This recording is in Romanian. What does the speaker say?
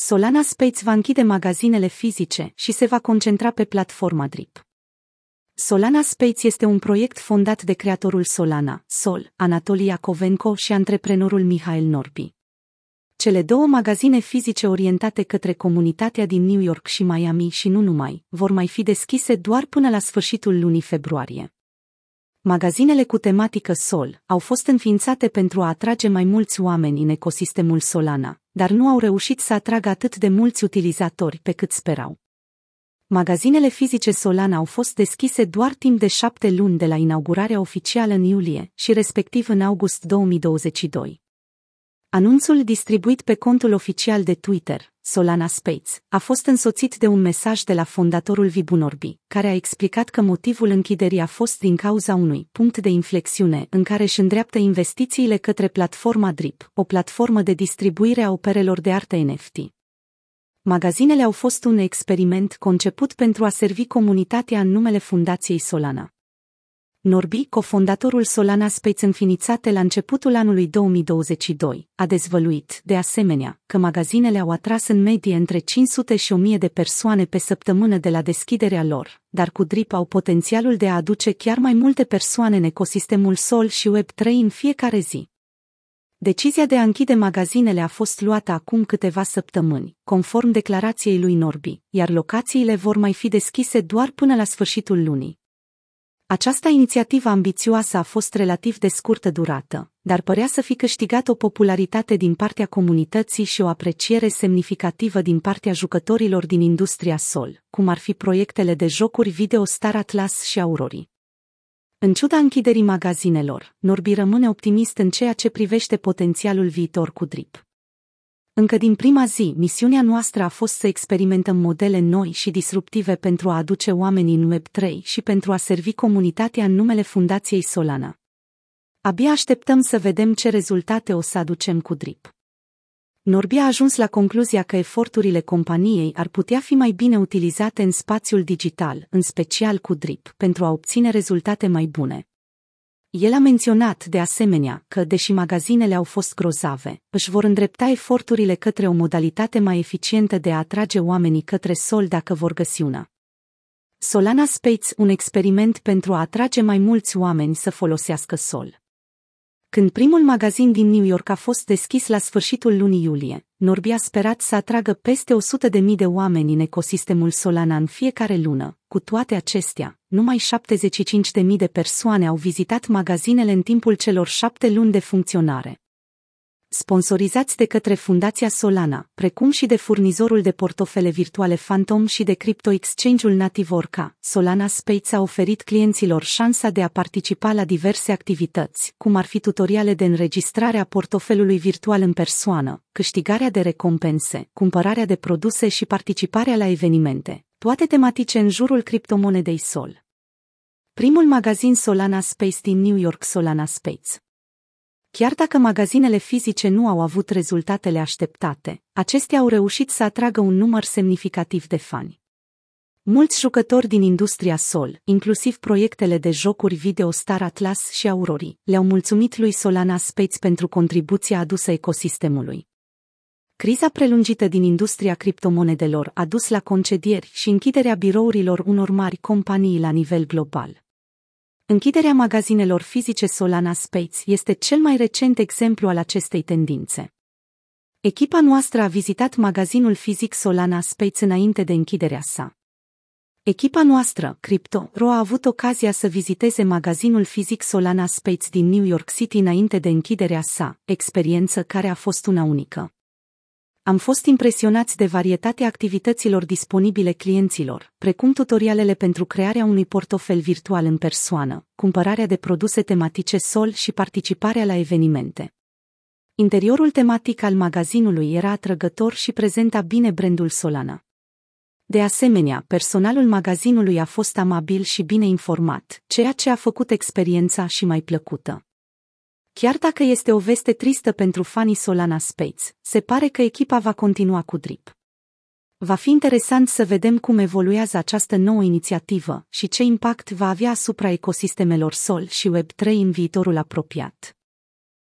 Solana Space va închide magazinele fizice și se va concentra pe platforma DRIP. Solana Space este un proiect fondat de creatorul Solana, Sol, Anatolia Kovenko și antreprenorul Mihail Norbi. Cele două magazine fizice orientate către comunitatea din New York și Miami și nu numai, vor mai fi deschise doar până la sfârșitul lunii februarie. Magazinele cu tematică Sol au fost înființate pentru a atrage mai mulți oameni în ecosistemul Solana, dar nu au reușit să atragă atât de mulți utilizatori pe cât sperau. Magazinele fizice Solana au fost deschise doar timp de șapte luni de la inaugurarea oficială în iulie și respectiv în august 2022. Anunțul distribuit pe contul oficial de Twitter, Solana Space, a fost însoțit de un mesaj de la fondatorul Vibunorbi, care a explicat că motivul închiderii a fost din cauza unui punct de inflexiune în care își îndreaptă investițiile către platforma Drip, o platformă de distribuire a operelor de artă NFT. Magazinele au fost un experiment conceput pentru a servi comunitatea în numele Fundației Solana. Norbi, cofondatorul Solana Space înființate la începutul anului 2022, a dezvăluit, de asemenea, că magazinele au atras în medie între 500 și 1000 de persoane pe săptămână de la deschiderea lor, dar cu Drip au potențialul de a aduce chiar mai multe persoane în ecosistemul Sol și Web3 în fiecare zi. Decizia de a închide magazinele a fost luată acum câteva săptămâni, conform declarației lui Norbi, iar locațiile vor mai fi deschise doar până la sfârșitul lunii. Această inițiativă ambițioasă a fost relativ de scurtă durată, dar părea să fi câștigat o popularitate din partea comunității și o apreciere semnificativă din partea jucătorilor din industria sol, cum ar fi proiectele de jocuri video Star Atlas și Aurori. În ciuda închiderii magazinelor, Norbi rămâne optimist în ceea ce privește potențialul viitor cu Drip. Încă din prima zi, misiunea noastră a fost să experimentăm modele noi și disruptive pentru a aduce oamenii în Web3 și pentru a servi comunitatea în numele Fundației Solana. Abia așteptăm să vedem ce rezultate o să aducem cu Drip. Norbi a ajuns la concluzia că eforturile companiei ar putea fi mai bine utilizate în spațiul digital, în special cu Drip, pentru a obține rezultate mai bune. El a menționat, de asemenea, că, deși magazinele au fost grozave, își vor îndrepta eforturile către o modalitate mai eficientă de a atrage oamenii către sol dacă vor găsi una. Solana Space, un experiment pentru a atrage mai mulți oameni să folosească sol. Când primul magazin din New York a fost deschis la sfârșitul lunii iulie, Norbi a sperat să atragă peste 100.000 de oameni în ecosistemul Solana în fiecare lună. Cu toate acestea, numai 75.000 de persoane au vizitat magazinele în timpul celor șapte luni de funcționare sponsorizați de către Fundația Solana, precum și de furnizorul de portofele virtuale Phantom și de crypto exchange-ul nativ Orca, Solana Space a oferit clienților șansa de a participa la diverse activități, cum ar fi tutoriale de înregistrare a portofelului virtual în persoană, câștigarea de recompense, cumpărarea de produse și participarea la evenimente, toate tematice în jurul criptomonedei Sol. Primul magazin Solana Space din New York Solana Space Chiar dacă magazinele fizice nu au avut rezultatele așteptate, acestea au reușit să atragă un număr semnificativ de fani. Mulți jucători din industria Sol, inclusiv proiectele de jocuri video Star Atlas și Aurori, le-au mulțumit lui Solana Space pentru contribuția adusă ecosistemului. Criza prelungită din industria criptomonedelor a dus la concedieri și închiderea birourilor unor mari companii la nivel global. Închiderea magazinelor fizice Solana Space este cel mai recent exemplu al acestei tendințe. Echipa noastră a vizitat magazinul fizic Solana Space înainte de închiderea sa. Echipa noastră, Crypto, Ro a avut ocazia să viziteze magazinul fizic Solana Space din New York City înainte de închiderea sa, experiență care a fost una unică. Am fost impresionați de varietatea activităților disponibile clienților, precum tutorialele pentru crearea unui portofel virtual în persoană, cumpărarea de produse tematice sol și participarea la evenimente. Interiorul tematic al magazinului era atrăgător și prezenta bine brandul Solana. De asemenea, personalul magazinului a fost amabil și bine informat, ceea ce a făcut experiența și mai plăcută. Chiar dacă este o veste tristă pentru fanii Solana Space, se pare că echipa va continua cu drip. Va fi interesant să vedem cum evoluează această nouă inițiativă și ce impact va avea asupra ecosistemelor Sol și Web3 în viitorul apropiat.